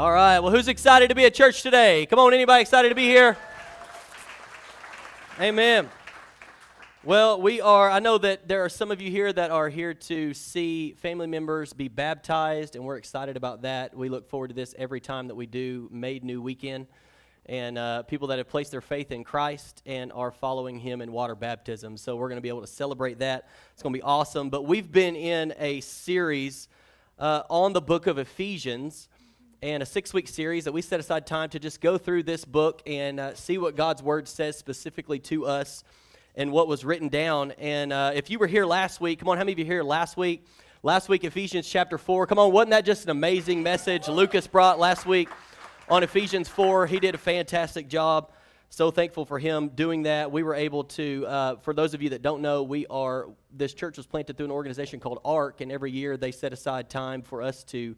All right. Well, who's excited to be at church today? Come on, anybody excited to be here? Amen. Well, we are, I know that there are some of you here that are here to see family members be baptized, and we're excited about that. We look forward to this every time that we do Made New Weekend. And uh, people that have placed their faith in Christ and are following Him in water baptism. So we're going to be able to celebrate that. It's going to be awesome. But we've been in a series uh, on the book of Ephesians and a six week series that we set aside time to just go through this book and uh, see what God's word says specifically to us and what was written down. And uh, if you were here last week, come on, how many of you here last week? Last week, Ephesians chapter 4. Come on, wasn't that just an amazing message Lucas brought last week on Ephesians 4? He did a fantastic job. So thankful for him doing that. We were able to, uh, for those of you that don't know, we are, this church was planted through an organization called ARC, and every year they set aside time for us to,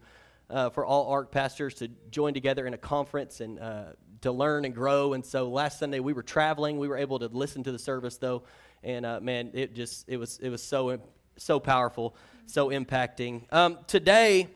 uh, for all ARC pastors to join together in a conference and uh, to learn and grow. And so last Sunday we were traveling. We were able to listen to the service though, and uh, man, it just it was it was so so powerful, so impacting. Um, today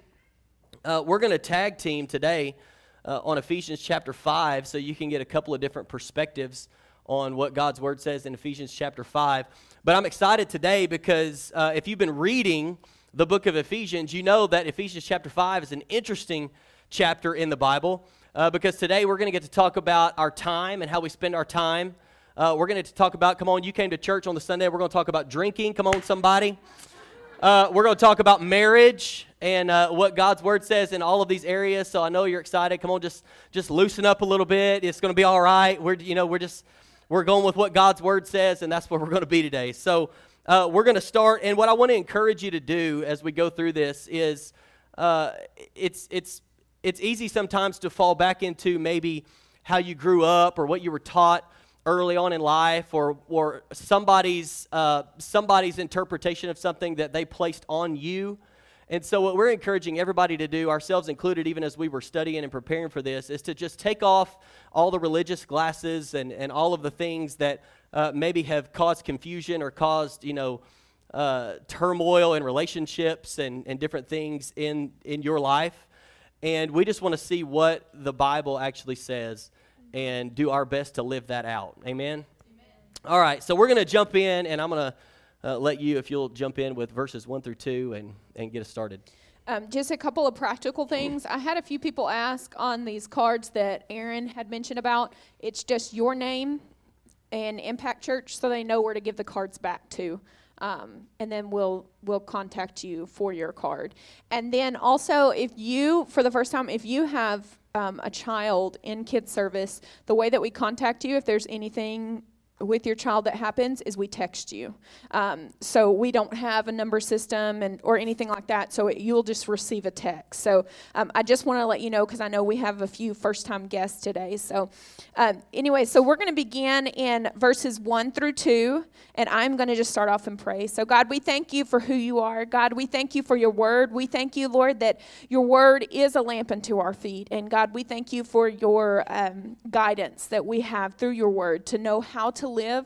uh, we're going to tag team today uh, on Ephesians chapter five, so you can get a couple of different perspectives on what God's word says in Ephesians chapter five. But I'm excited today because uh, if you've been reading the book of Ephesians, you know that Ephesians chapter 5 is an interesting chapter in the Bible uh, because today we're going to get to talk about our time and how we spend our time. Uh, we're going to talk about, come on, you came to church on the Sunday. We're going to talk about drinking. Come on, somebody. Uh, we're going to talk about marriage and uh, what God's word says in all of these areas. So I know you're excited. Come on, just just loosen up a little bit. It's going to be all right. We're you know we're just we're going with what God's word says, and that's where we're going to be today. So uh, we're going to start. And what I want to encourage you to do as we go through this is uh, it's it's it's easy sometimes to fall back into maybe how you grew up or what you were taught early on in life or, or somebody's, uh, somebody's interpretation of something that they placed on you. And so, what we're encouraging everybody to do, ourselves included, even as we were studying and preparing for this, is to just take off all the religious glasses and, and all of the things that uh, maybe have caused confusion or caused, you know, uh, turmoil in relationships and, and different things in, in your life. And we just want to see what the Bible actually says and do our best to live that out. Amen? Amen. All right, so we're going to jump in, and I'm going to uh, let you, if you'll jump in with verses 1 through 2 and, and get us started. Um, just a couple of practical things. I had a few people ask on these cards that Aaron had mentioned about. It's just your name and Impact Church, so they know where to give the cards back to um, and then we'll we'll contact you for your card. And then also, if you for the first time, if you have um, a child in kids service, the way that we contact you, if there's anything with your child that happens is we text you. Um, so we don't have a number system and or anything like that. So it, you'll just receive a text. So um, I just want to let you know because I know we have a few first time guests today. So um, anyway, so we're going to begin in verses one through two, and I'm going to just start off and pray. So God, we thank you for who you are. God, we thank you for your word. We thank you, Lord, that your word is a lamp unto our feet, and God, we thank you for your um, guidance that we have through your word to know how to live,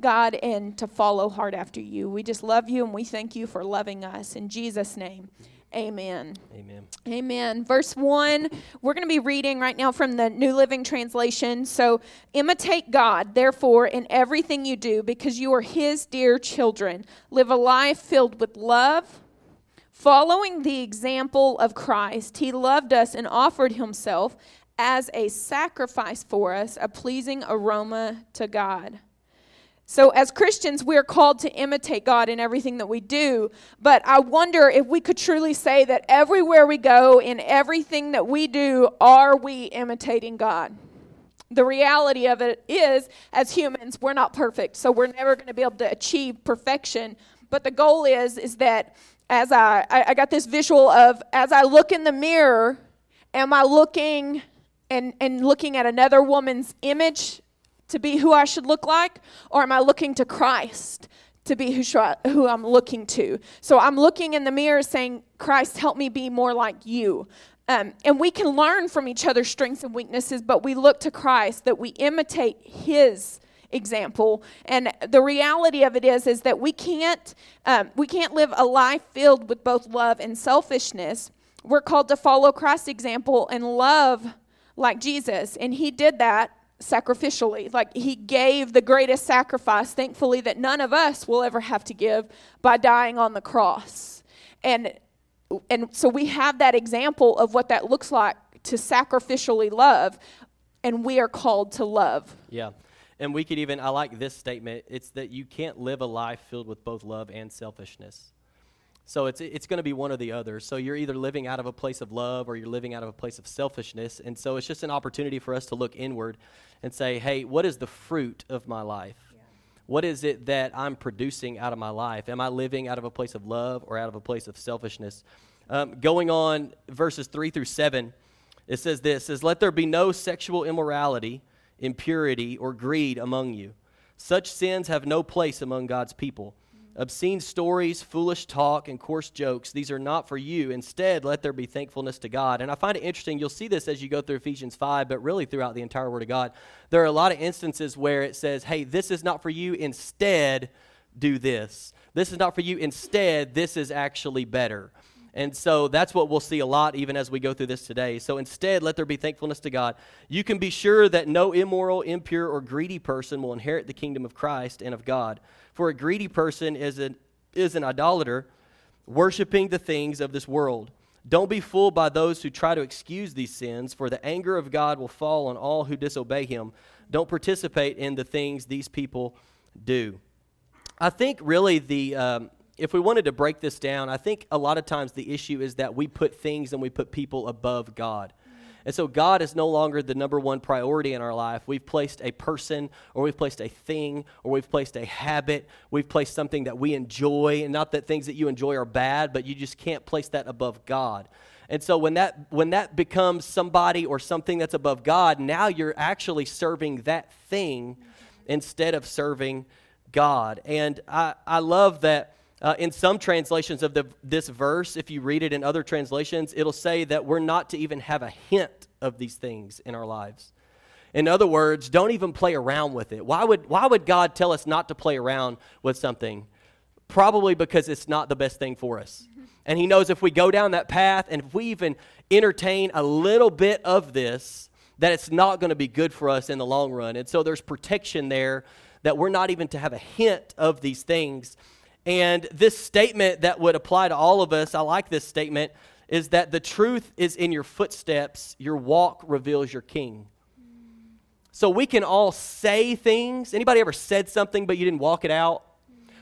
God, and to follow hard after you. We just love you and we thank you for loving us. In Jesus' name. Amen. Amen. Amen. Verse 1, we're going to be reading right now from the New Living Translation. So, imitate God, therefore, in everything you do, because you are His dear children. Live a life filled with love, following the example of Christ. He loved us and offered Himself as a sacrifice for us, a pleasing aroma to God. So, as Christians, we're called to imitate God in everything that we do. But I wonder if we could truly say that everywhere we go, in everything that we do, are we imitating God? The reality of it is, as humans, we're not perfect. So, we're never going to be able to achieve perfection. But the goal is, is that as I, I got this visual of as I look in the mirror, am I looking and, and looking at another woman's image to be who I should look like? Or am I looking to Christ to be who, I, who I'm looking to? So I'm looking in the mirror saying, Christ, help me be more like you. Um, and we can learn from each other's strengths and weaknesses, but we look to Christ that we imitate His example. And the reality of it is, is that we can't um, we can't live a life filled with both love and selfishness we're called to follow Christ's example and love like Jesus. And he did that sacrificially. Like he gave the greatest sacrifice, thankfully, that none of us will ever have to give by dying on the cross. And and so we have that example of what that looks like to sacrificially love, and we are called to love. Yeah. And we could even, I like this statement. It's that you can't live a life filled with both love and selfishness. So it's, it's going to be one or the other. So you're either living out of a place of love or you're living out of a place of selfishness. And so it's just an opportunity for us to look inward and say, hey, what is the fruit of my life? Yeah. What is it that I'm producing out of my life? Am I living out of a place of love or out of a place of selfishness? Um, going on verses 3 through 7, it says this, says, Let there be no sexual immorality, impurity, or greed among you. Such sins have no place among God's people obscene stories, foolish talk, and coarse jokes. These are not for you. Instead, let there be thankfulness to God. And I find it interesting. You'll see this as you go through Ephesians 5, but really throughout the entire Word of God. There are a lot of instances where it says, hey, this is not for you. Instead, do this. This is not for you. Instead, this is actually better. And so that's what we'll see a lot even as we go through this today. So instead, let there be thankfulness to God. You can be sure that no immoral, impure, or greedy person will inherit the kingdom of Christ and of God. For a greedy person is an, is an idolater, worshiping the things of this world. Don't be fooled by those who try to excuse these sins, for the anger of God will fall on all who disobey him. Don't participate in the things these people do. I think really the. Um, if we wanted to break this down, I think a lot of times the issue is that we put things and we put people above God. And so God is no longer the number one priority in our life. We've placed a person, or we've placed a thing, or we've placed a habit. We've placed something that we enjoy. And not that things that you enjoy are bad, but you just can't place that above God. And so when that when that becomes somebody or something that's above God, now you're actually serving that thing instead of serving God. And I, I love that uh, in some translations of the, this verse, if you read it in other translations, it'll say that we're not to even have a hint of these things in our lives. In other words, don't even play around with it. Why would, why would God tell us not to play around with something? Probably because it's not the best thing for us. And He knows if we go down that path and if we even entertain a little bit of this, that it's not going to be good for us in the long run. And so there's protection there that we're not even to have a hint of these things and this statement that would apply to all of us, I like this statement, is that the truth is in your footsteps, your walk reveals your king. So we can all say things. Anybody ever said something but you didn't walk it out?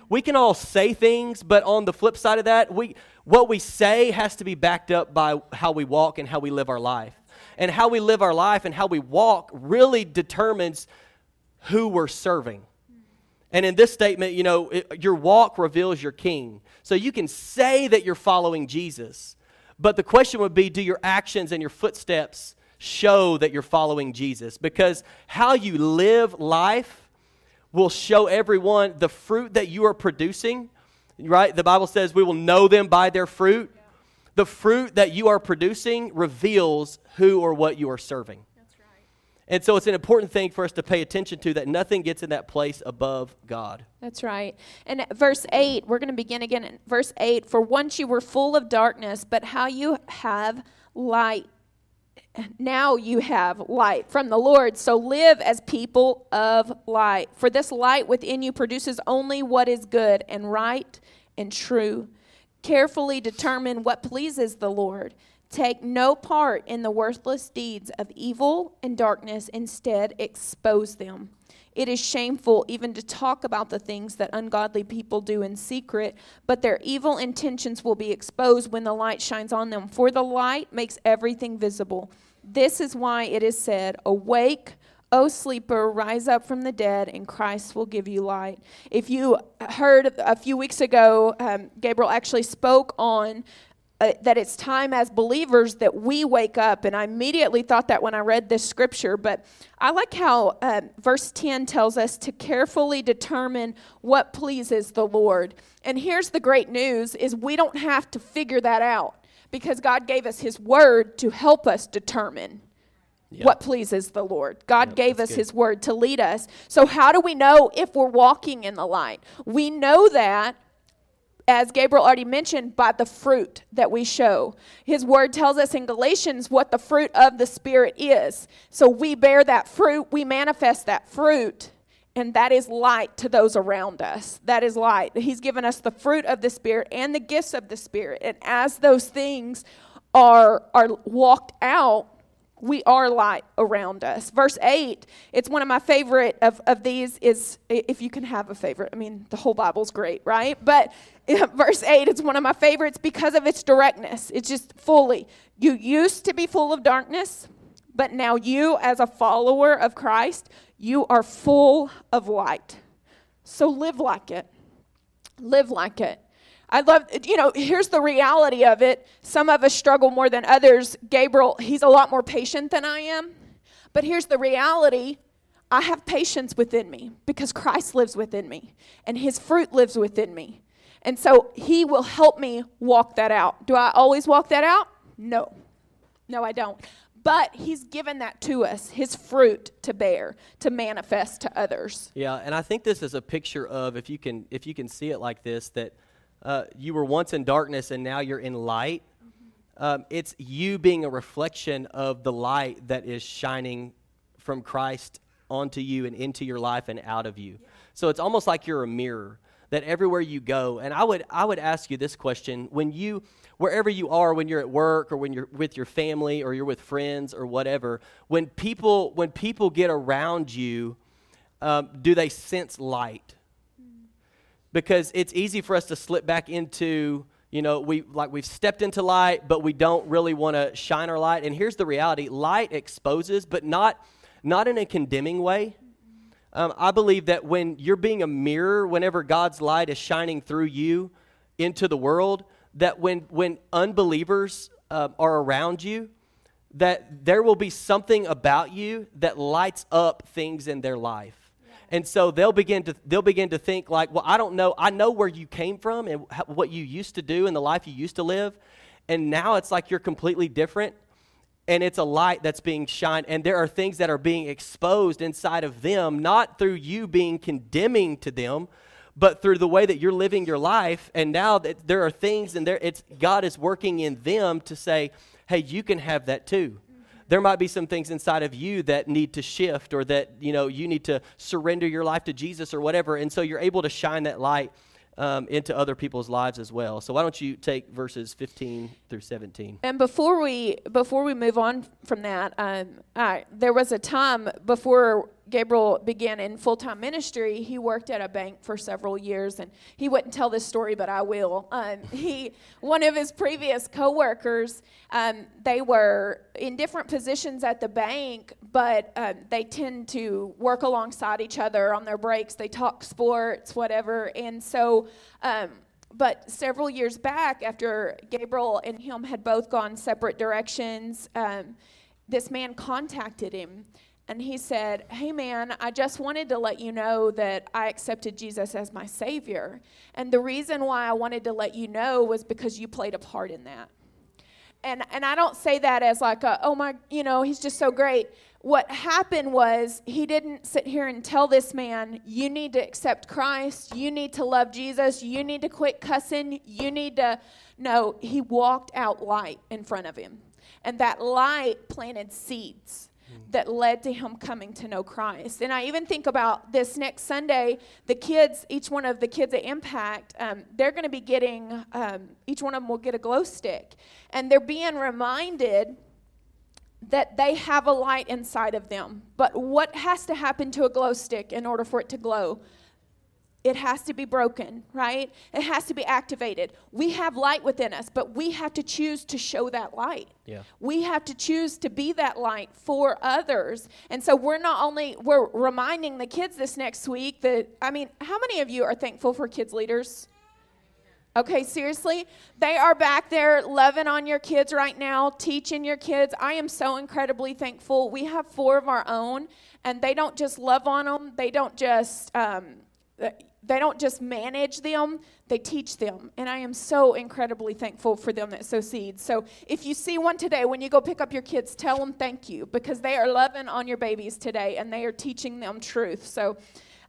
We can all say things, but on the flip side of that, we what we say has to be backed up by how we walk and how we live our life. And how we live our life and how we walk really determines who we're serving. And in this statement, you know, it, your walk reveals your king. So you can say that you're following Jesus, but the question would be do your actions and your footsteps show that you're following Jesus? Because how you live life will show everyone the fruit that you are producing, right? The Bible says we will know them by their fruit. The fruit that you are producing reveals who or what you are serving. And so it's an important thing for us to pay attention to that nothing gets in that place above God. That's right. And verse 8, we're going to begin again in verse 8. For once you were full of darkness, but how you have light. Now you have light from the Lord. So live as people of light. For this light within you produces only what is good and right and true. Carefully determine what pleases the Lord Take no part in the worthless deeds of evil and darkness, instead, expose them. It is shameful even to talk about the things that ungodly people do in secret, but their evil intentions will be exposed when the light shines on them. For the light makes everything visible. This is why it is said, Awake, O sleeper, rise up from the dead, and Christ will give you light. If you heard a few weeks ago, um, Gabriel actually spoke on uh, that it's time as believers that we wake up. And I immediately thought that when I read this scripture. But I like how uh, verse 10 tells us to carefully determine what pleases the Lord. And here's the great news is we don't have to figure that out because God gave us his word to help us determine. Yep. What pleases the Lord? God yep, gave us good. His word to lead us. So, how do we know if we're walking in the light? We know that as Gabriel already mentioned, by the fruit that we show. His word tells us in Galatians what the fruit of the Spirit is. So we bear that fruit, we manifest that fruit, and that is light to those around us. That is light. He's given us the fruit of the Spirit and the gifts of the Spirit. And as those things are, are walked out, we are light around us. Verse 8, it's one of my favorite of, of these is if you can have a favorite. I mean, the whole Bible's great, right? But verse 8, it's one of my favorites because of its directness. It's just fully. You used to be full of darkness, but now you, as a follower of Christ, you are full of light. So live like it. Live like it. I love, you know, here's the reality of it. Some of us struggle more than others. Gabriel, he's a lot more patient than I am. But here's the reality I have patience within me because Christ lives within me and his fruit lives within me. And so he will help me walk that out. Do I always walk that out? No. No, I don't. But he's given that to us, his fruit to bear, to manifest to others. Yeah, and I think this is a picture of if you can if you can see it like this that uh, you were once in darkness and now you're in light. Um, it's you being a reflection of the light that is shining from Christ onto you and into your life and out of you. So it's almost like you're a mirror that everywhere you go. And I would I would ask you this question. When you wherever you are when you're at work or when you're with your family or you're with friends or whatever when people when people get around you um, do they sense light? Because it's easy for us to slip back into you know we like we've stepped into light but we don't really want to shine our light. And here's the reality light exposes but not not in a condemning way um, i believe that when you're being a mirror whenever god's light is shining through you into the world that when when unbelievers uh, are around you that there will be something about you that lights up things in their life and so they'll begin to they'll begin to think like, well, I don't know. I know where you came from and what you used to do and the life you used to live, and now it's like you're completely different. And it's a light that's being shined, and there are things that are being exposed inside of them, not through you being condemning to them, but through the way that you're living your life. And now that there are things, and there, it's God is working in them to say, "Hey, you can have that too." there might be some things inside of you that need to shift or that you know you need to surrender your life to jesus or whatever and so you're able to shine that light um, into other people's lives as well. So why don't you take verses 15 through 17 and before we before we move on from that um, there was a time before Gabriel began in full time ministry, he worked at a bank for several years, and he wouldn't tell this story, but I will. Um, he, one of his previous coworkers, um, they were in different positions at the bank, but um, they tend to work alongside each other on their breaks. They talk sports, whatever, and so. Um, but several years back, after Gabriel and him had both gone separate directions, um, this man contacted him and he said, Hey man, I just wanted to let you know that I accepted Jesus as my Savior. And the reason why I wanted to let you know was because you played a part in that. And, and I don't say that as like, a, oh my, you know, he's just so great. What happened was he didn't sit here and tell this man, you need to accept Christ, you need to love Jesus, you need to quit cussing, you need to. No, he walked out light in front of him. And that light planted seeds that led to him coming to know Christ. And I even think about this next Sunday, the kids, each one of the kids at Impact, um, they're going to be getting, um, each one of them will get a glow stick. And they're being reminded that they have a light inside of them. But what has to happen to a glow stick in order for it to glow? It has to be broken, right? It has to be activated. We have light within us, but we have to choose to show that light. Yeah. We have to choose to be that light for others. And so we're not only we're reminding the kids this next week that I mean, how many of you are thankful for kids leaders? Okay, seriously? They are back there loving on your kids right now, teaching your kids. I am so incredibly thankful. We have four of our own, and they don't just love on them, they don't just um, they don't just manage them, they teach them. And I am so incredibly thankful for them that sow seeds. So if you see one today, when you go pick up your kids, tell them thank you because they are loving on your babies today and they are teaching them truth. So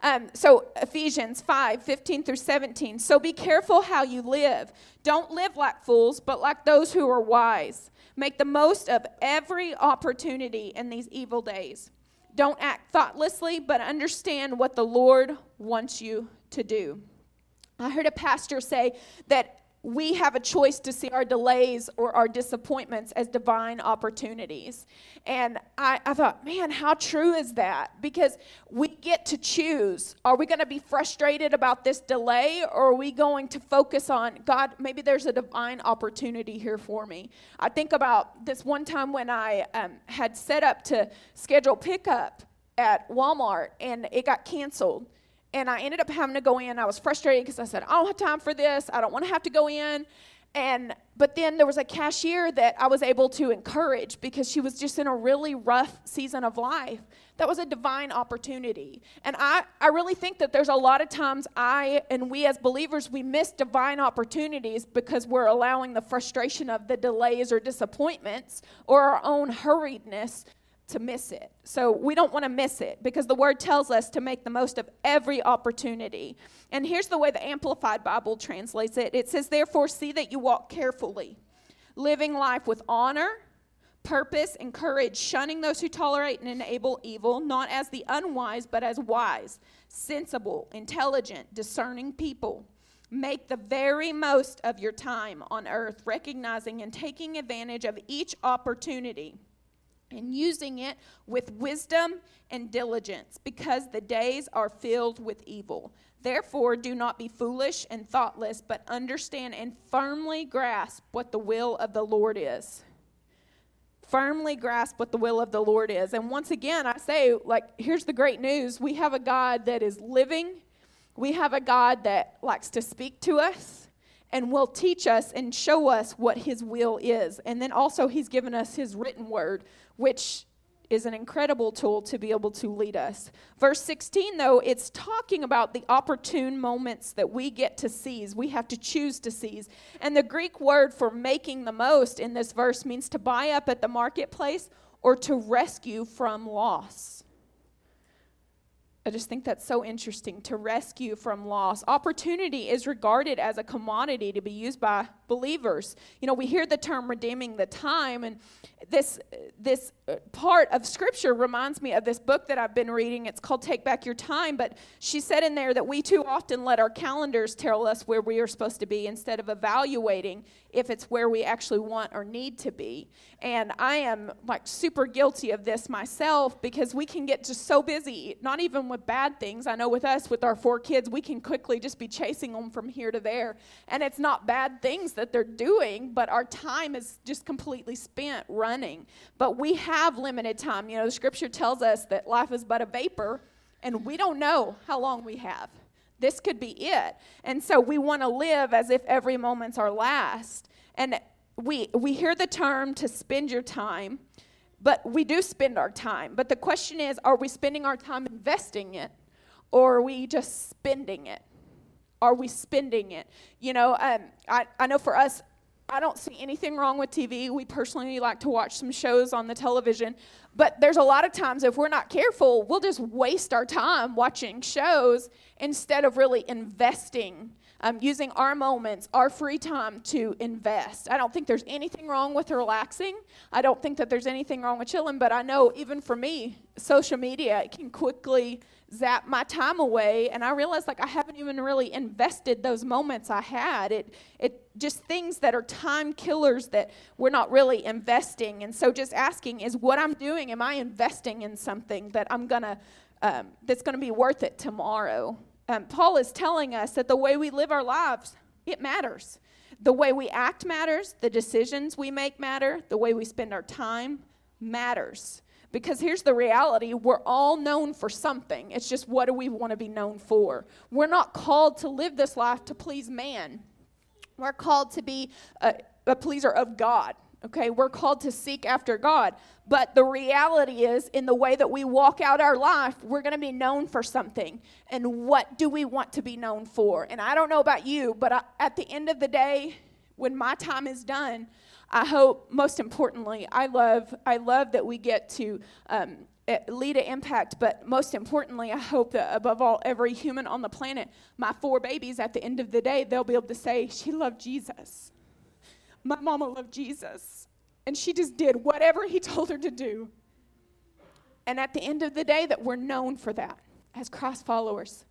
Um, so, Ephesians 5 15 through 17. So, be careful how you live. Don't live like fools, but like those who are wise. Make the most of every opportunity in these evil days. Don't act thoughtlessly, but understand what the Lord wants you to do. I heard a pastor say that we have a choice to see our delays or our disappointments as divine opportunities. And I, I, thought, man, how true is that? Because we get to choose. Are we going to be frustrated about this delay or are we going to focus on, God, maybe there's a divine opportunity here for me? I think about this one time when I um, had set up to schedule pickup at Walmart and it got canceled and I ended up having to go in. I was frustrated because I said, I don't have time for this. I don't want to have to go in. And but then there was a cashier that I was able to encourage because she was just in a really rough season of life. That was a divine opportunity. And I, I really think that there's a lot of times I and we as believers we miss divine opportunities because we're allowing the frustration of the delays or disappointments or our own hurriedness to miss it. So we don't want to miss it because the word tells us to make the most of every opportunity. And here's the way the Amplified Bible translates it it says, Therefore, see that you walk carefully, living life with honor, purpose, and courage, shunning those who tolerate and enable evil, not as the unwise, but as wise, sensible, intelligent, discerning people. Make the very most of your time on earth, recognizing and taking advantage of each opportunity and using it with wisdom and diligence, because the days are filled with evil. Therefore, do not be foolish and thoughtless, but understand and firmly grasp what the will of the Lord is. Firmly grasp what the will of the Lord is. And once again, I say, like, here's the great news we have a God that is living, we have a God that likes to speak to us and will teach us and show us what his will is. And then also, he's given us his written word, which is an incredible tool to be able to lead us. Verse 16, though, it's talking about the opportune moments that we get to seize. We have to choose to seize. And the Greek word for making the most in this verse means to buy up at the marketplace or to rescue from loss. I just think that's so interesting to rescue from loss. Opportunity is regarded as a commodity to be used by believers. You know, we hear the term redeeming the time, and this this uh, part of scripture reminds me of this book that I've been reading. It's called Take Back Your Time, but she said in there that we too often let our calendars tell us where we are supposed to be instead of evaluating if it's where we actually want or need to be. And I am like super guilty of this myself because we can get just so busy, not even with bad things. I know with us, with our four kids, we can quickly just be chasing them from here to there. And it's not bad things that they're doing, but our time is just completely spent running. But we have limited time. You know, the scripture tells us that life is but a vapor, and we don't know how long we have. This could be it. And so we want to live as if every moment's our last. And we we hear the term to spend your time, but we do spend our time. But the question is, are we spending our time investing it or are we just spending it? Are we spending it? You know, um, I, I know for us, I don't see anything wrong with TV. We personally like to watch some shows on the television, but there's a lot of times if we're not careful, we'll just waste our time watching shows instead of really investing, um, using our moments, our free time to invest. I don't think there's anything wrong with relaxing. I don't think that there's anything wrong with chilling, but I know even for me, social media can quickly zap my time away and i realized like i haven't even really invested those moments i had it it just things that are time killers that we're not really investing and so just asking is what i'm doing am i investing in something that i'm gonna um, that's gonna be worth it tomorrow um, paul is telling us that the way we live our lives it matters the way we act matters the decisions we make matter the way we spend our time matters because here's the reality we're all known for something. It's just what do we want to be known for? We're not called to live this life to please man, we're called to be a, a pleaser of God. Okay, we're called to seek after God. But the reality is, in the way that we walk out our life, we're going to be known for something. And what do we want to be known for? And I don't know about you, but I, at the end of the day, when my time is done, I hope, most importantly, I love, I love that we get to um, lead an impact, but most importantly, I hope that above all, every human on the planet, my four babies, at the end of the day, they'll be able to say, She loved Jesus. My mama loved Jesus. And she just did whatever he told her to do. And at the end of the day, that we're known for that as Christ followers.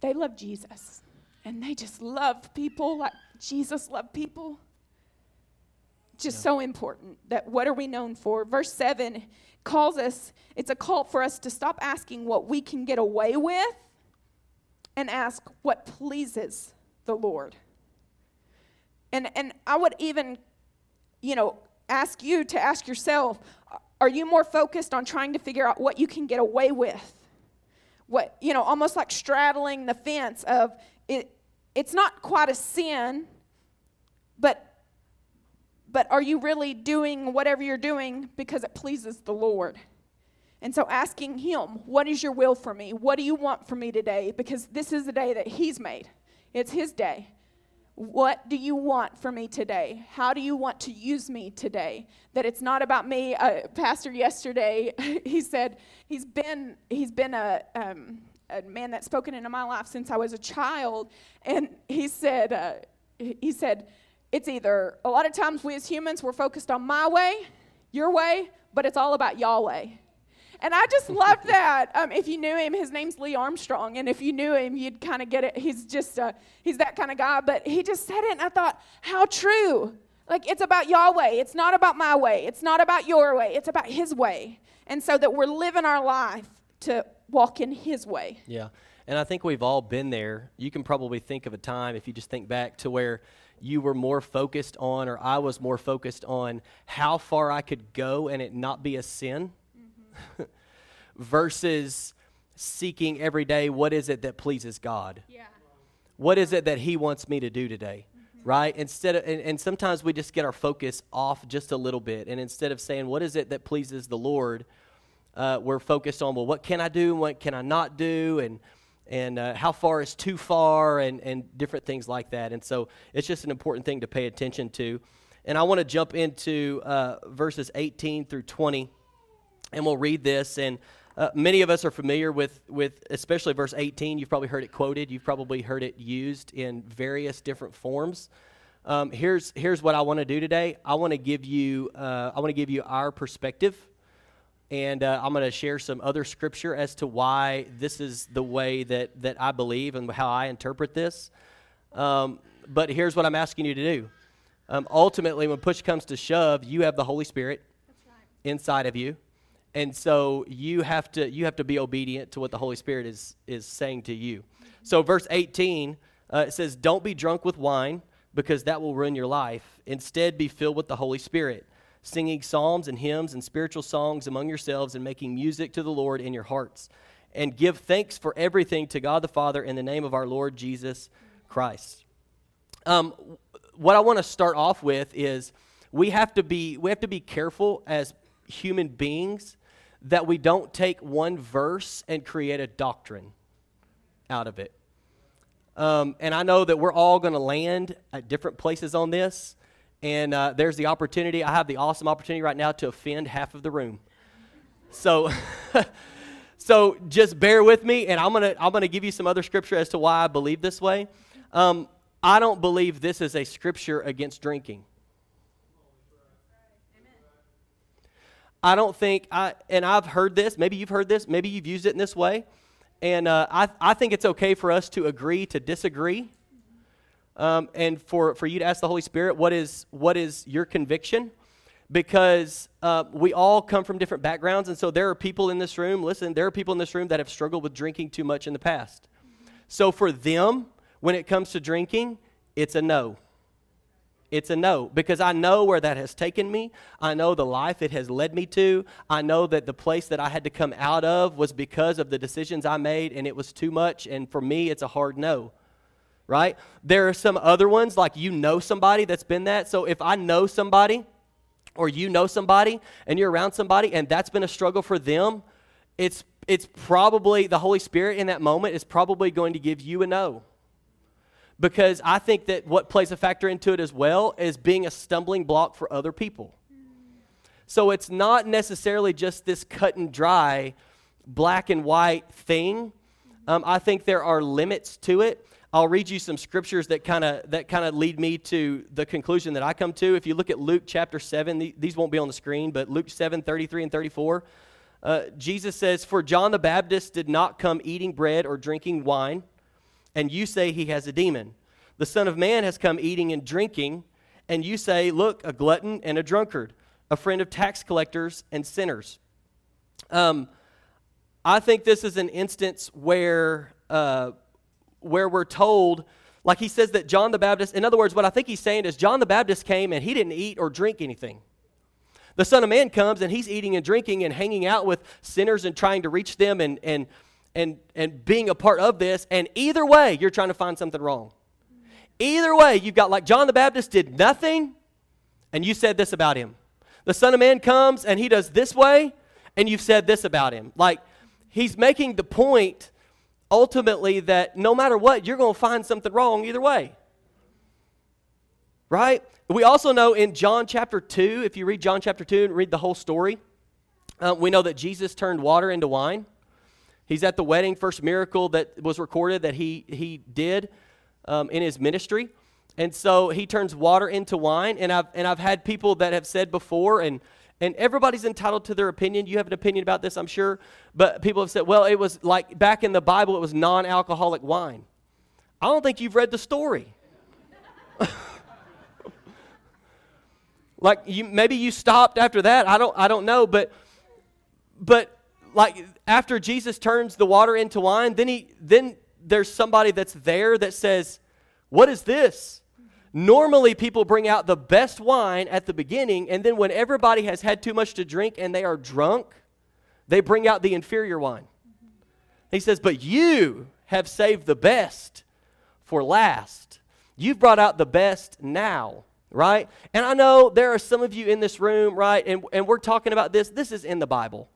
They love Jesus. And they just love people like Jesus loved people just yeah. so important that what are we known for? Verse 7 calls us, it's a call for us to stop asking what we can get away with and ask what pleases the Lord. And, and I would even, you know, ask you to ask yourself are you more focused on trying to figure out what you can get away with? What, you know, almost like straddling the fence of it, it's not quite a sin, but but are you really doing whatever you're doing because it pleases the Lord? And so asking Him, What is your will for me? What do you want for me today? Because this is the day that He's made, it's His day. What do you want for me today? How do you want to use me today? That it's not about me. Uh, Pastor yesterday, he said he's been he's been a um, a man that's spoken into my life since I was a child, and he said uh, he said it's either a lot of times we as humans we're focused on my way, your way, but it's all about Yahweh. And I just loved that. Um, if you knew him, his name's Lee Armstrong, and if you knew him, you'd kind of get it. He's just uh, he's that kind of guy. But he just said it, and I thought, how true. Like it's about Yahweh. It's not about my way. It's not about your way. It's about His way. And so that we're living our life to walk in His way. Yeah, and I think we've all been there. You can probably think of a time if you just think back to where you were more focused on, or I was more focused on how far I could go and it not be a sin. versus seeking every day what is it that pleases God? Yeah. What is it that He wants me to do today? Mm-hmm. Right? Instead of, and, and sometimes we just get our focus off just a little bit. And instead of saying, what is it that pleases the Lord? Uh, we're focused on, well, what can I do? And what can I not do? And, and uh, how far is too far and, and different things like that. And so it's just an important thing to pay attention to. And I want to jump into uh, verses 18 through 20, and we'll read this. And uh, many of us are familiar with, with especially verse 18. You've probably heard it quoted, you've probably heard it used in various different forms. Um, here's, here's what I want to do today. I want to give you uh, I want to give you our perspective and uh, I'm going to share some other scripture as to why this is the way that, that I believe and how I interpret this. Um, but here's what I'm asking you to do. Um, ultimately, when push comes to shove, you have the Holy Spirit right. inside of you, and so you have to you have to be obedient to what the Holy Spirit is is saying to you. So, verse 18 uh, it says, "Don't be drunk with wine, because that will ruin your life. Instead, be filled with the Holy Spirit." singing psalms and hymns and spiritual songs among yourselves and making music to the Lord in your hearts. And give thanks for everything to God the Father in the name of our Lord Jesus Christ. Um, what I want to start off with is we have to be we have to be careful as human beings that we don't take one verse and create a doctrine out of it. Um, and I know that we're all going to land at different places on this. And uh, there's the opportunity. I have the awesome opportunity right now to offend half of the room. So, so just bear with me, and I'm gonna I'm gonna give you some other scripture as to why I believe this way. Um, I don't believe this is a scripture against drinking. I don't think I and I've heard this. Maybe you've heard this. Maybe you've used it in this way, and uh, I I think it's okay for us to agree to disagree um, and for, for you to ask the Holy Spirit, what is, what is your conviction? Because uh, we all come from different backgrounds, and so there are people in this room, listen, there are people in this room that have struggled with drinking too much in the past. So for them, when it comes to drinking, it's a no. It's a no because I know where that has taken me. I know the life it has led me to. I know that the place that I had to come out of was because of the decisions I made and it was too much. And for me, it's a hard no right? There are some other ones, like you know somebody that's been that. So if I know somebody, or you know somebody, and you're around somebody, and that's been a struggle for them, it's it's probably the Holy Spirit in that moment is probably going to give you a no. Because I think that what plays a factor into it as well is being a stumbling block for other people. So it's not necessarily just this cut and dry, black and white thing. Um, I think there are limits to it. I'll read you some scriptures that kind of that kind of lead me to the conclusion that I come to. If you look at Luke chapter seven, these won't be on the screen, but Luke 7, 33 and 34, uh, Jesus says, For John the Baptist did not come eating bread or drinking wine and you say he has a demon. The Son of Man has come eating and drinking, and you say, Look, a glutton and a drunkard, a friend of tax collectors and sinners. Um, I think this is an instance where, uh, where we're told, like he says that John the Baptist, in other words, what I think he's saying is John the Baptist came and he didn't eat or drink anything. The Son of Man comes and he's eating and drinking and hanging out with sinners and trying to reach them and, and and, and being a part of this. And either way, you're trying to find something wrong. Either way, you've got like John the Baptist did nothing, and you said this about him. The Son of Man comes and he does this way, and you've said this about him. Like, he's making the point ultimately that no matter what, you're going to find something wrong either way. Right? We also know in John chapter 2, if you read John chapter 2 and read the whole story, uh, we know that Jesus turned water into wine. He's at the wedding, first miracle that was recorded that he, he did um, in his ministry. And so he turns water into wine. And I've, and I've had people that have said before, and, and everybody's entitled to their opinion. You have an opinion about this, I'm sure. But people have said, well, it was like back in the Bible, it was non alcoholic wine. I don't think you've read the story. like you maybe you stopped after that. I don't I don't know, but but like after Jesus turns the water into wine, then he then there's somebody that's there that says, "What is this?" Normally people bring out the best wine at the beginning and then when everybody has had too much to drink and they are drunk, they bring out the inferior wine. He says, "But you have saved the best for last. You've brought out the best now." Right? And I know there are some of you in this room, right? And, and we're talking about this. This is in the Bible.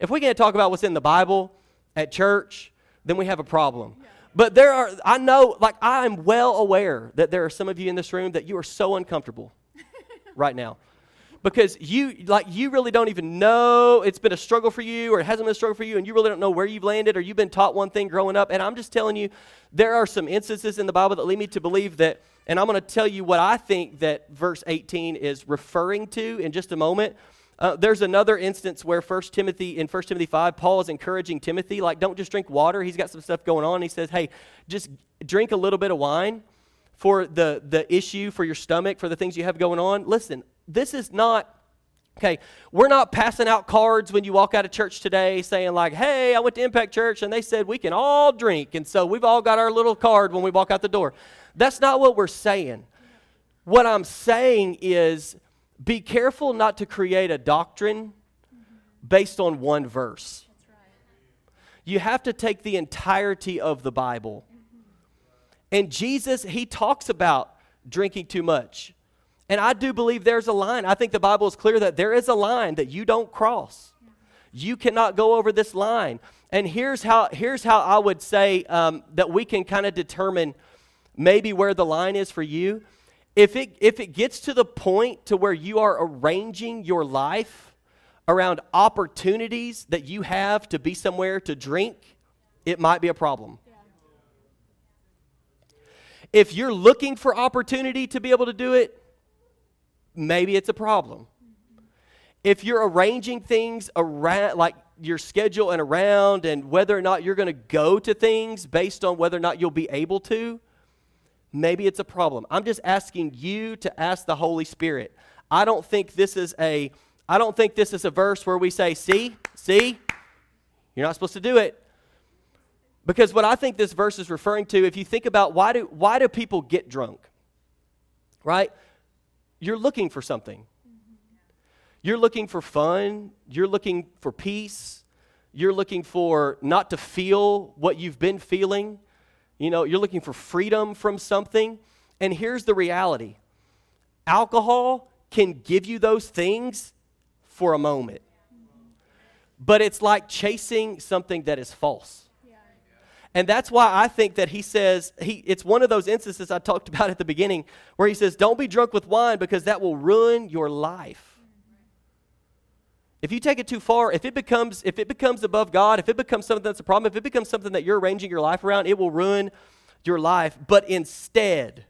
If we can't talk about what's in the Bible at church, then we have a problem. But there are, I know, like, I'm well aware that there are some of you in this room that you are so uncomfortable right now. Because you, like, you really don't even know it's been a struggle for you or it hasn't been a struggle for you, and you really don't know where you've landed or you've been taught one thing growing up. And I'm just telling you, there are some instances in the Bible that lead me to believe that, and I'm going to tell you what I think that verse 18 is referring to in just a moment. Uh, there's another instance where First Timothy in First Timothy 5, Paul is encouraging Timothy, like, don't just drink water. He's got some stuff going on. He says, hey, just drink a little bit of wine for the, the issue, for your stomach, for the things you have going on. Listen, this is not Okay, we're not passing out cards when you walk out of church today saying, like, hey, I went to Impact Church and they said we can all drink. And so we've all got our little card when we walk out the door. That's not what we're saying. What I'm saying is be careful not to create a doctrine based on one verse. You have to take the entirety of the Bible. And Jesus, he talks about drinking too much. And I do believe there's a line. I think the Bible is clear that there is a line that you don't cross. You cannot go over this line. And here's how, here's how I would say um, that we can kind of determine maybe where the line is for you if it, if it gets to the point to where you are arranging your life around opportunities that you have to be somewhere to drink, it might be a problem. If you're looking for opportunity to be able to do it, maybe it's a problem. If you're arranging things around, like your schedule and around, and whether or not you're going to go to things based on whether or not you'll be able to, maybe it's a problem. I'm just asking you to ask the Holy Spirit. I don't think this is a I don't think this is a verse where we say, "See? See? You're not supposed to do it." Because what I think this verse is referring to, if you think about why do why do people get drunk? Right? You're looking for something. You're looking for fun, you're looking for peace, you're looking for not to feel what you've been feeling. You know, you're looking for freedom from something. And here's the reality alcohol can give you those things for a moment, but it's like chasing something that is false. And that's why I think that he says, he, it's one of those instances I talked about at the beginning where he says, Don't be drunk with wine because that will ruin your life. If you take it too far, if it becomes if it becomes above God, if it becomes something that's a problem, if it becomes something that you're arranging your life around, it will ruin your life. But instead,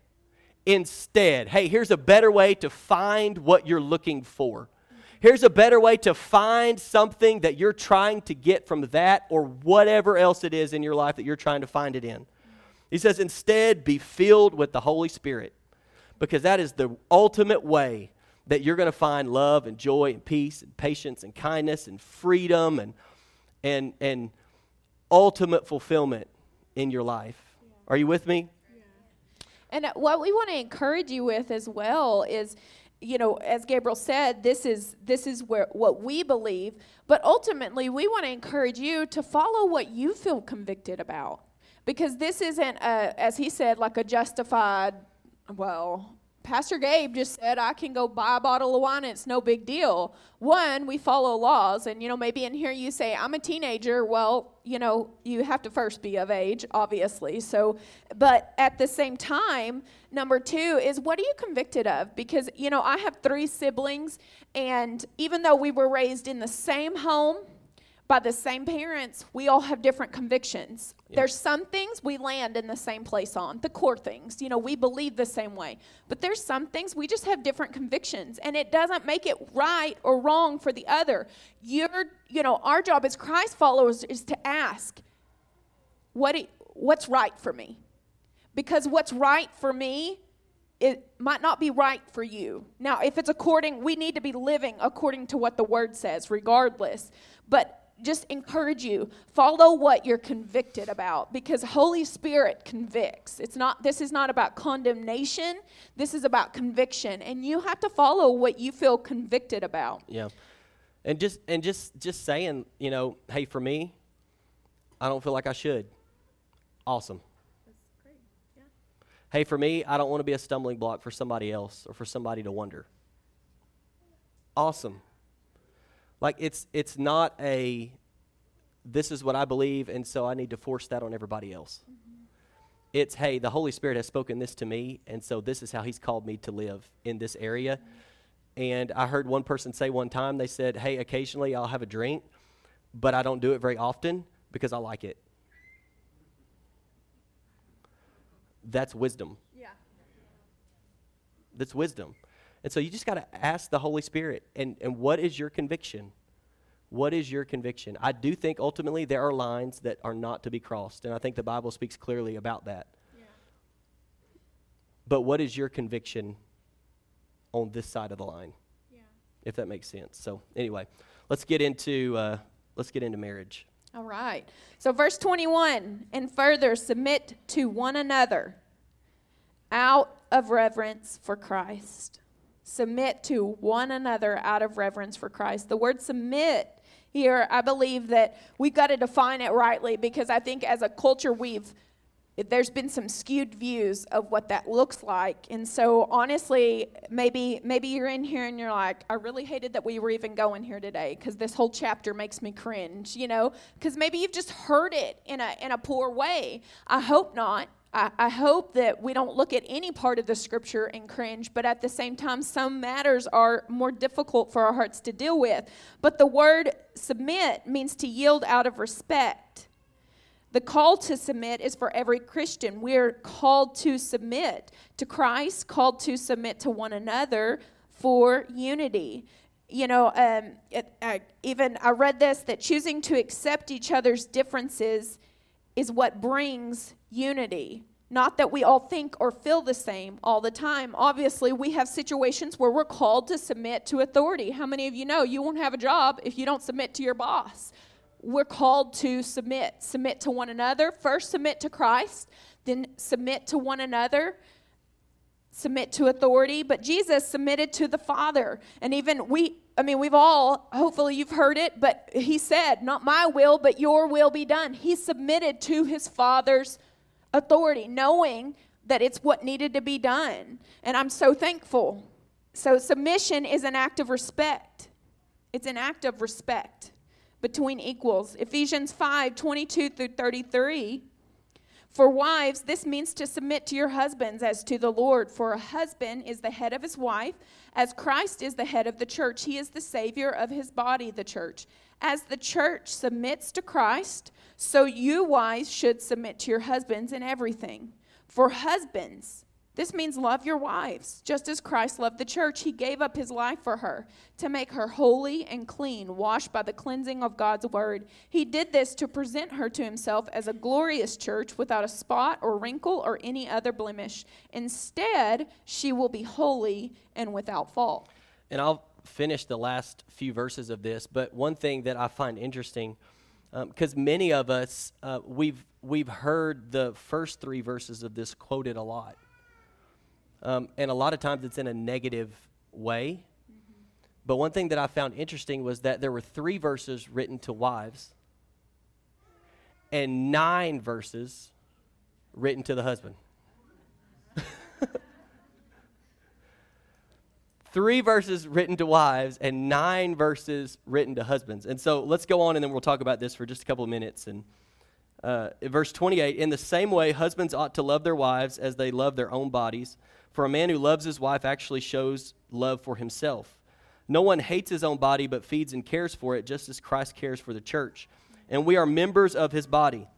instead, hey, here's a better way to find what you're looking for. Here's a better way to find something that you're trying to get from that or whatever else it is in your life that you're trying to find it in. He says, instead, be filled with the Holy Spirit because that is the ultimate way that you're going to find love and joy and peace and patience and kindness and freedom and, and, and ultimate fulfillment in your life. Are you with me? And uh, what we want to encourage you with as well is you know as gabriel said this is this is where what we believe but ultimately we want to encourage you to follow what you feel convicted about because this isn't a, as he said like a justified well Pastor Gabe just said I can go buy a bottle of wine it's no big deal. One, we follow laws, and you know, maybe in here you say, I'm a teenager. Well, you know, you have to first be of age, obviously. So, but at the same time, number two is what are you convicted of? Because, you know, I have three siblings, and even though we were raised in the same home, by the same parents, we all have different convictions. Yeah. There's some things we land in the same place on, the core things. You know, we believe the same way. But there's some things we just have different convictions, and it doesn't make it right or wrong for the other. Your, you know, our job as Christ followers is to ask, what it, what's right for me? Because what's right for me it might not be right for you. Now, if it's according, we need to be living according to what the word says, regardless. But just encourage you follow what you're convicted about because holy spirit convicts. It's not this is not about condemnation. This is about conviction. And you have to follow what you feel convicted about. Yeah. And just and just just saying you know hey for me i don't feel like i should. Awesome. Yeah. hey for me i don't want to be a stumbling block for somebody else or for somebody to wonder. Awesome like it's it's not a this is what I believe and so I need to force that on everybody else. Mm-hmm. It's hey, the Holy Spirit has spoken this to me and so this is how he's called me to live in this area. Mm-hmm. And I heard one person say one time they said, "Hey, occasionally I'll have a drink, but I don't do it very often because I like it." That's wisdom. Yeah. That's wisdom. And so you just got to ask the Holy Spirit, and, and what is your conviction? What is your conviction? I do think ultimately there are lines that are not to be crossed, and I think the Bible speaks clearly about that. Yeah. But what is your conviction on this side of the line? Yeah. If that makes sense. So anyway, let's get into uh, let's get into marriage. All right. So verse 21, and further submit to one another out of reverence for Christ submit to one another out of reverence for Christ. The word submit here, I believe that we've got to define it rightly because I think as a culture we've there's been some skewed views of what that looks like. And so honestly, maybe maybe you're in here and you're like, I really hated that we were even going here today because this whole chapter makes me cringe, you know? Because maybe you've just heard it in a in a poor way. I hope not. I, hope that we don't look at any part of the scripture and cringe, but at the same time, some matters are more difficult for our hearts to deal with. But the word submit means to yield out of respect. The call to submit is for every Christian. We're called to submit to Christ, called to submit to one another for unity. You know, um, it, I, even I read this that choosing to accept each other's differences is what brings unity. Not that we all think or feel the same all the time. Obviously, we have situations where we're called to submit to authority. How many of you know you won't have a job if you don't submit to your boss? We're called to submit. Submit to one another. First, submit to Christ, then, submit to one another submit to authority, but Jesus submitted to the Father. And even we, I mean, we've all, hopefully you've heard it, but he said, Not my will, but your will be done. He submitted to his Father's authority, knowing that it's what needed to be done. And I'm so thankful. So, submission is an act of respect. It's an act of respect between equals. Ephesians 5 22 through 33 For wives, this means to submit to your husbands as to the Lord. For a husband is the head of his wife, as Christ is the head of the church. He is the Savior of his body, the church. As the church submits to Christ, so you wives should submit to your husbands in everything. For husbands, this means love your wives, just as Christ loved the church. He gave up his life for her to make her holy and clean, washed by the cleansing of God's word. He did this to present her to himself as a glorious church without a spot or wrinkle or any other blemish. Instead, she will be holy and without fault. And I'll finish the last few verses of this, but one thing that I find interesting, because um, many of us, uh, we've, we've heard the first three verses of this quoted a lot. Um, and a lot of times it's in a negative way. Mm-hmm. But one thing that I found interesting was that there were three verses written to wives and nine verses written to the husband. three verses written to wives and nine verses written to husbands. And so let's go on and then we'll talk about this for just a couple of minutes. And uh, verse 28 In the same way, husbands ought to love their wives as they love their own bodies. For a man who loves his wife actually shows love for himself. No one hates his own body, but feeds and cares for it, just as Christ cares for the church. And we are members of his body.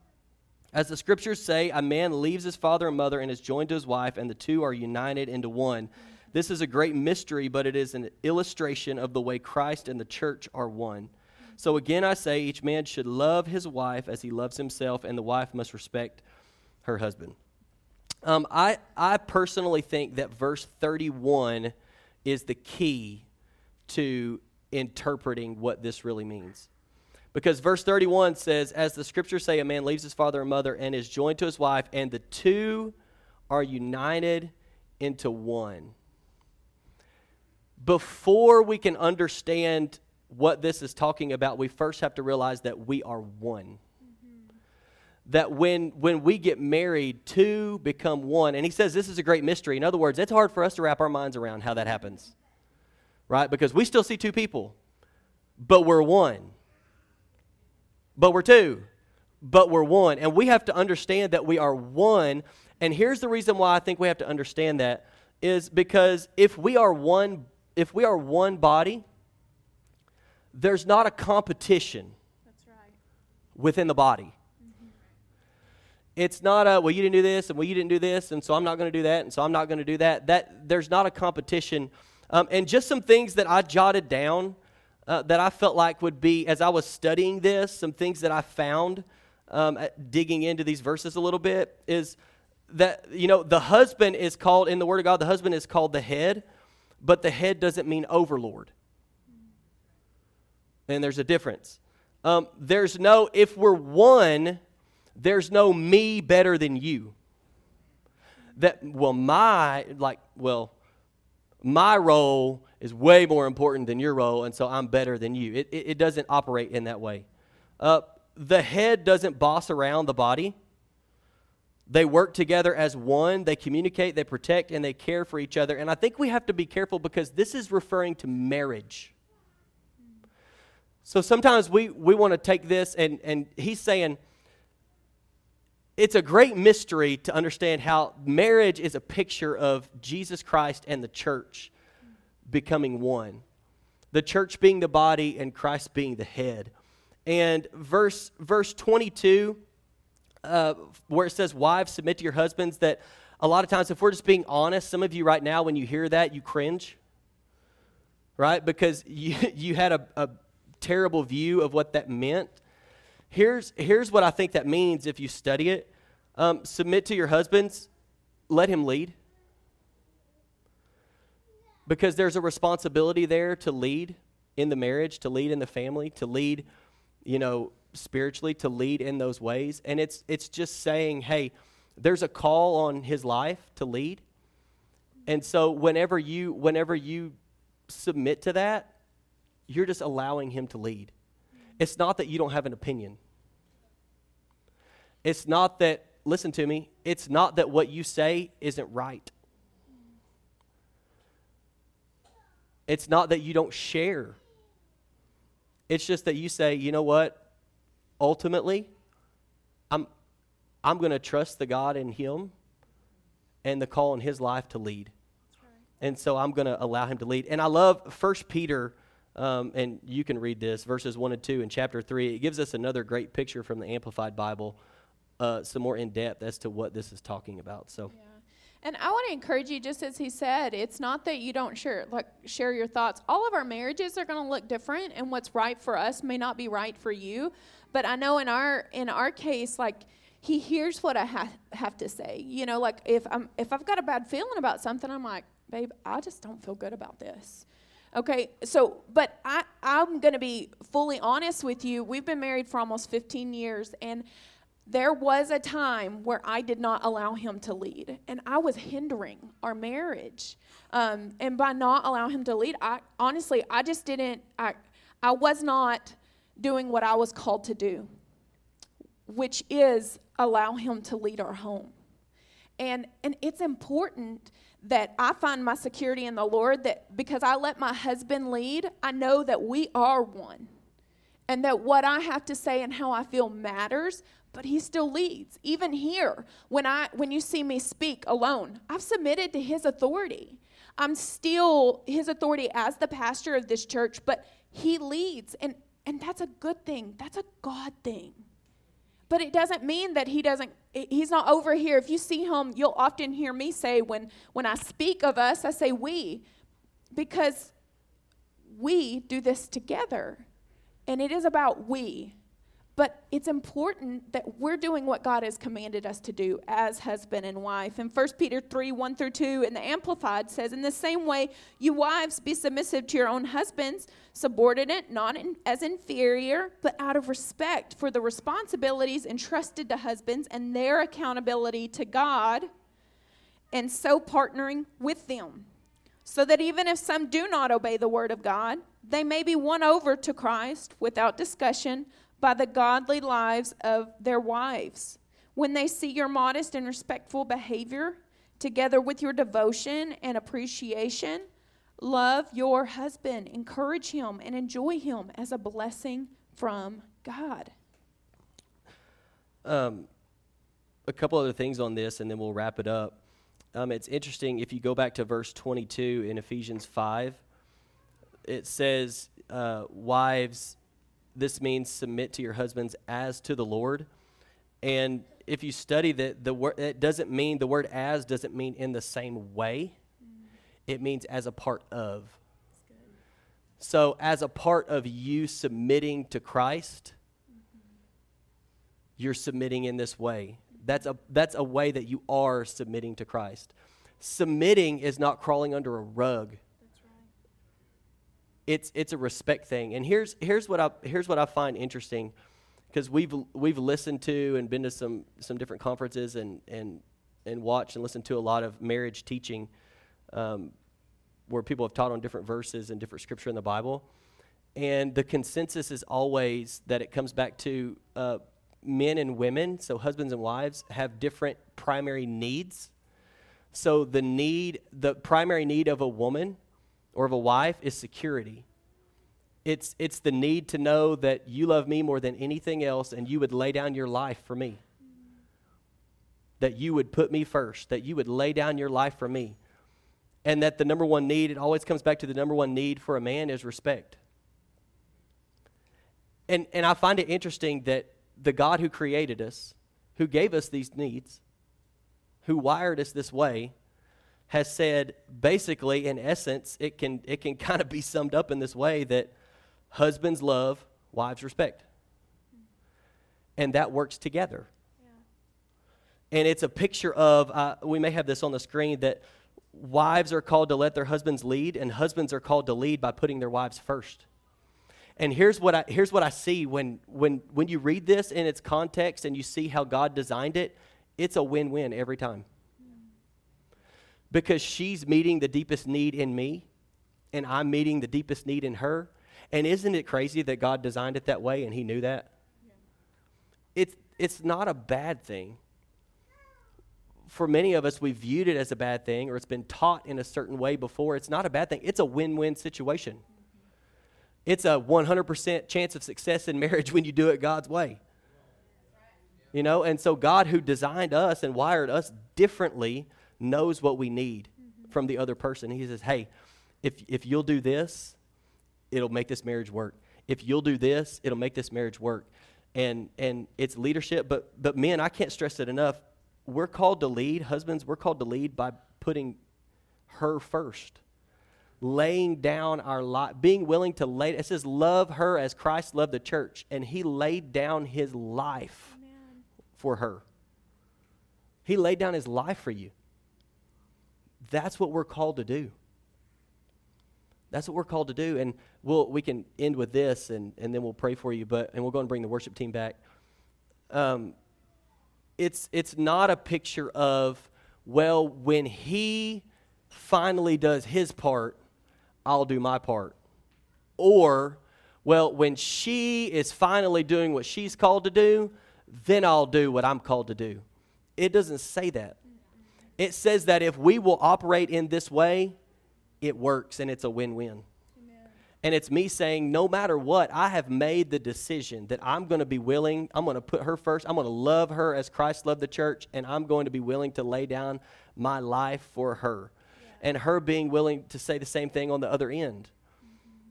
As the scriptures say, a man leaves his father and mother and is joined to his wife, and the two are united into one. This is a great mystery, but it is an illustration of the way Christ and the church are one. So again, I say each man should love his wife as he loves himself, and the wife must respect her husband. Um, I, I personally think that verse 31 is the key to interpreting what this really means. Because verse 31 says, As the scriptures say, a man leaves his father and mother and is joined to his wife, and the two are united into one. Before we can understand what this is talking about, we first have to realize that we are one. Mm-hmm. That when when we get married two become one. And he says this is a great mystery. In other words it's hard for us to wrap our minds around how that happens right? Because we still see two people but we're one. But we're two but we're one. And we have to understand that we are one. And here's the reason why i think we have to understand that is because if we are one if we are one body there's not a competition right. within the body. It's not a well you didn't do this and well you didn't do this and so i'm not going to do that and so i'm not going to do that. That there's not a competition. Um, and just some things that i jotted down uh, that i felt like would be as i was studying this some things that i found um, digging into these verses a little bit is that you know the husband is called in the word of god the husband is called the head but the head doesn't mean overlord and there's a difference um, there's no if we're one there's no me better than you. That, well, my, like, well, my role is way more important than your role, and so I'm better than you. It, it, it doesn't operate in that way. Uh, the head doesn't boss around the body. They work together as one. They communicate, they protect, and they care for each other. And I think we have to be careful because this is referring to marriage. So sometimes we, we want to take this, and, and he's saying, it's a great mystery to understand how marriage is a picture of Jesus Christ and the church becoming one. The church being the body and Christ being the head. And verse verse 22 uh, where it says wives submit to your husbands that a lot of times if we're just being honest, some of you right now when you hear that you cringe. Right? Because you you had a, a terrible view of what that meant. Here's, here's what I think that means if you study it um, submit to your husbands, let him lead. Because there's a responsibility there to lead in the marriage, to lead in the family, to lead, you know, spiritually, to lead in those ways. And it's, it's just saying, hey, there's a call on his life to lead. And so whenever you whenever you submit to that, you're just allowing him to lead. It's not that you don't have an opinion. It's not that, listen to me, it's not that what you say isn't right. It's not that you don't share. It's just that you say, you know what? Ultimately, I'm, I'm going to trust the God in him and the call in his life to lead. And so I'm going to allow him to lead. And I love First Peter, um, and you can read this, verses 1 and 2 in chapter 3. It gives us another great picture from the Amplified Bible, uh, some more in depth as to what this is talking about. So. Yeah. And I want to encourage you, just as he said, it's not that you don't share like share your thoughts. All of our marriages are going to look different, and what's right for us may not be right for you. But I know in our in our case, like he hears what I ha- have to say. You know, like if I'm if I've got a bad feeling about something, I'm like, babe, I just don't feel good about this. Okay, so but I I'm going to be fully honest with you. We've been married for almost 15 years, and there was a time where I did not allow him to lead, and I was hindering our marriage. Um, and by not allowing him to lead, I honestly, I just didn't. I, I was not doing what I was called to do, which is allow him to lead our home. And and it's important that I find my security in the Lord. That because I let my husband lead, I know that we are one and that what I have to say and how I feel matters, but he still leads. Even here, when I when you see me speak alone, I've submitted to his authority. I'm still his authority as the pastor of this church, but he leads and and that's a good thing. That's a God thing. But it doesn't mean that he doesn't he's not over here. If you see him, you'll often hear me say when when I speak of us, I say we because we do this together. And it is about we. But it's important that we're doing what God has commanded us to do as husband and wife. In 1 Peter 3 1 through 2 in the Amplified says, In the same way, you wives be submissive to your own husbands, subordinate, not in, as inferior, but out of respect for the responsibilities entrusted to husbands and their accountability to God, and so partnering with them. So that even if some do not obey the word of God, they may be won over to Christ without discussion by the godly lives of their wives. When they see your modest and respectful behavior, together with your devotion and appreciation, love your husband, encourage him, and enjoy him as a blessing from God. Um, a couple other things on this, and then we'll wrap it up. Um, it's interesting if you go back to verse 22 in Ephesians 5, it says, uh, Wives, this means submit to your husbands as to the Lord. And if you study that, the word it doesn't mean the word as doesn't mean in the same way. Mm. It means as a part of. So, as a part of you submitting to Christ, mm-hmm. you're submitting in this way. That's a, that's a way that you are submitting to Christ. Submitting is not crawling under a rug it's it's a respect thing. And here's here's what I here's what I find interesting because we've we've listened to and been to some some different conferences and and and watched and listened to a lot of marriage teaching um, where people have taught on different verses and different scripture in the Bible. And the consensus is always that it comes back to uh, men and women, so husbands and wives, have different primary needs. So the need, the primary need of a woman or of a wife is security. It's, it's the need to know that you love me more than anything else and you would lay down your life for me. That you would put me first, that you would lay down your life for me. And that the number one need, it always comes back to the number one need for a man is respect. And, and I find it interesting that the God who created us, who gave us these needs, who wired us this way, has said basically in essence it can it can kind of be summed up in this way that husbands love wives respect. And that works together. Yeah. and it's a picture of uh, we may have this on the screen that wives are called to let their husbands lead and husbands are called to lead by putting their wives first. And here's what i here's what i see when when when you read this in its context and you see how god designed it it's a win-win every time because she's meeting the deepest need in me and I'm meeting the deepest need in her. And isn't it crazy that God designed it that way and He knew that? Yeah. It's, it's not a bad thing. For many of us, we've viewed it as a bad thing or it's been taught in a certain way before. It's not a bad thing, it's a win win situation. Mm-hmm. It's a 100% chance of success in marriage when you do it God's way. You know, and so God, who designed us and wired us differently, knows what we need mm-hmm. from the other person. He says, Hey, if, if you'll do this, it'll make this marriage work. If you'll do this, it'll make this marriage work. And, and it's leadership, but, but men, I can't stress it enough. We're called to lead. Husbands, we're called to lead by putting her first laying down our life, being willing to lay. It says, "Love her as Christ loved the church," and He laid down His life Amen. for her. He laid down His life for you. That's what we're called to do. That's what we're called to do, and we'll we can end with this, and and then we'll pray for you. But and we'll go and bring the worship team back. Um, it's it's not a picture of well when He finally does His part I'll do my part. Or, well, when she is finally doing what she's called to do, then I'll do what I'm called to do. It doesn't say that. It says that if we will operate in this way, it works and it's a win win. And it's me saying, no matter what, I have made the decision that I'm going to be willing, I'm going to put her first, I'm going to love her as Christ loved the church, and I'm going to be willing to lay down my life for her and her being willing to say the same thing on the other end. Mm-hmm.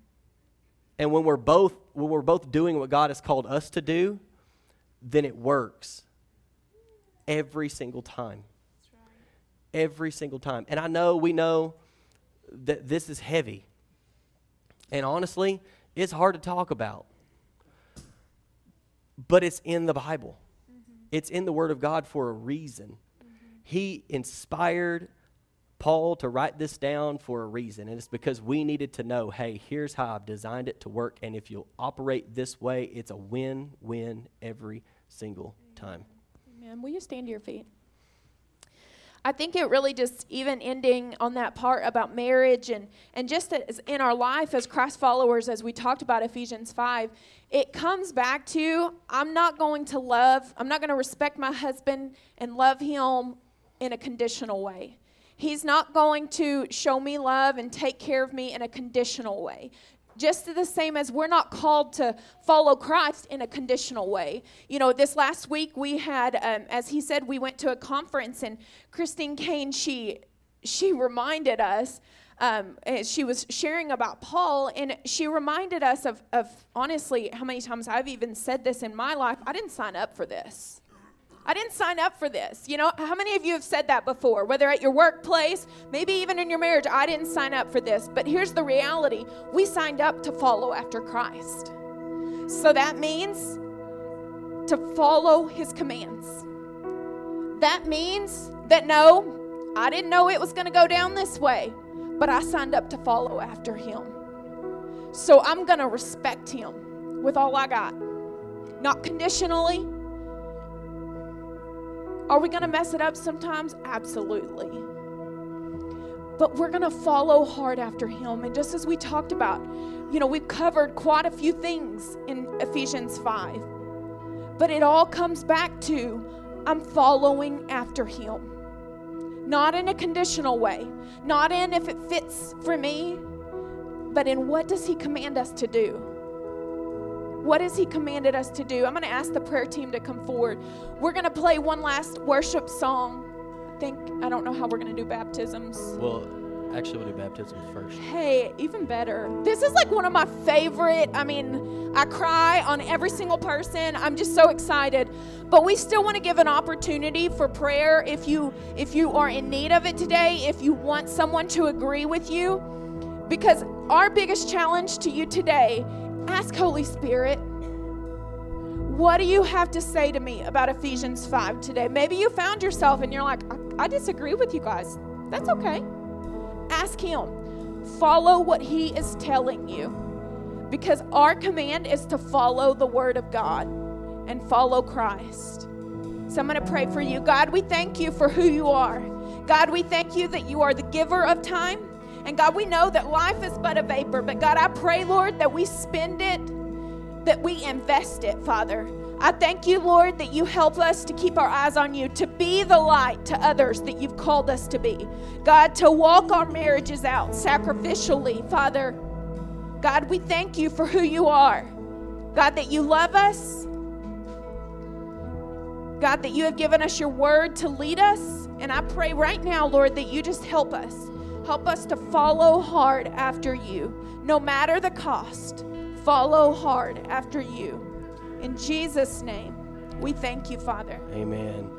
And when we're both when we're both doing what God has called us to do, then it works every single time. Every single time. And I know we know that this is heavy. And honestly, it's hard to talk about. But it's in the Bible. Mm-hmm. It's in the Word of God for a reason. Mm-hmm. He inspired Paul to write this down for a reason, and it's because we needed to know hey, here's how I've designed it to work, and if you'll operate this way, it's a win win every single time. Amen. Will you stand to your feet? I think it really just even ending on that part about marriage and, and just in our life as Christ followers, as we talked about Ephesians 5, it comes back to I'm not going to love, I'm not going to respect my husband and love him in a conditional way. He's not going to show me love and take care of me in a conditional way. Just the same as we're not called to follow Christ in a conditional way. You know, this last week we had, um, as he said, we went to a conference and Christine Caine, she, she reminded us um, she was sharing about Paul, and she reminded us of, of honestly how many times I've even said this in my life. I didn't sign up for this. I didn't sign up for this. You know, how many of you have said that before? Whether at your workplace, maybe even in your marriage, I didn't sign up for this. But here's the reality we signed up to follow after Christ. So that means to follow his commands. That means that no, I didn't know it was going to go down this way, but I signed up to follow after him. So I'm going to respect him with all I got. Not conditionally, are we going to mess it up sometimes? Absolutely. But we're going to follow hard after Him. And just as we talked about, you know, we've covered quite a few things in Ephesians 5. But it all comes back to I'm following after Him. Not in a conditional way, not in if it fits for me, but in what does He command us to do? What has He commanded us to do? I'm going to ask the prayer team to come forward. We're going to play one last worship song. I think, I don't know how we're going to do baptisms. Well, actually, we'll do baptisms first. Hey, even better. This is like one of my favorite. I mean, I cry on every single person. I'm just so excited. But we still want to give an opportunity for prayer if you if you are in need of it today, if you want someone to agree with you. Because our biggest challenge to you today Ask Holy Spirit, what do you have to say to me about Ephesians 5 today? Maybe you found yourself and you're like, I, I disagree with you guys. That's okay. Ask Him. Follow what He is telling you. Because our command is to follow the Word of God and follow Christ. So I'm going to pray for you. God, we thank you for who you are. God, we thank you that you are the giver of time. And God, we know that life is but a vapor, but God, I pray, Lord, that we spend it, that we invest it, Father. I thank you, Lord, that you help us to keep our eyes on you, to be the light to others that you've called us to be. God, to walk our marriages out sacrificially, Father. God, we thank you for who you are. God, that you love us. God, that you have given us your word to lead us. And I pray right now, Lord, that you just help us. Help us to follow hard after you, no matter the cost. Follow hard after you. In Jesus' name, we thank you, Father. Amen.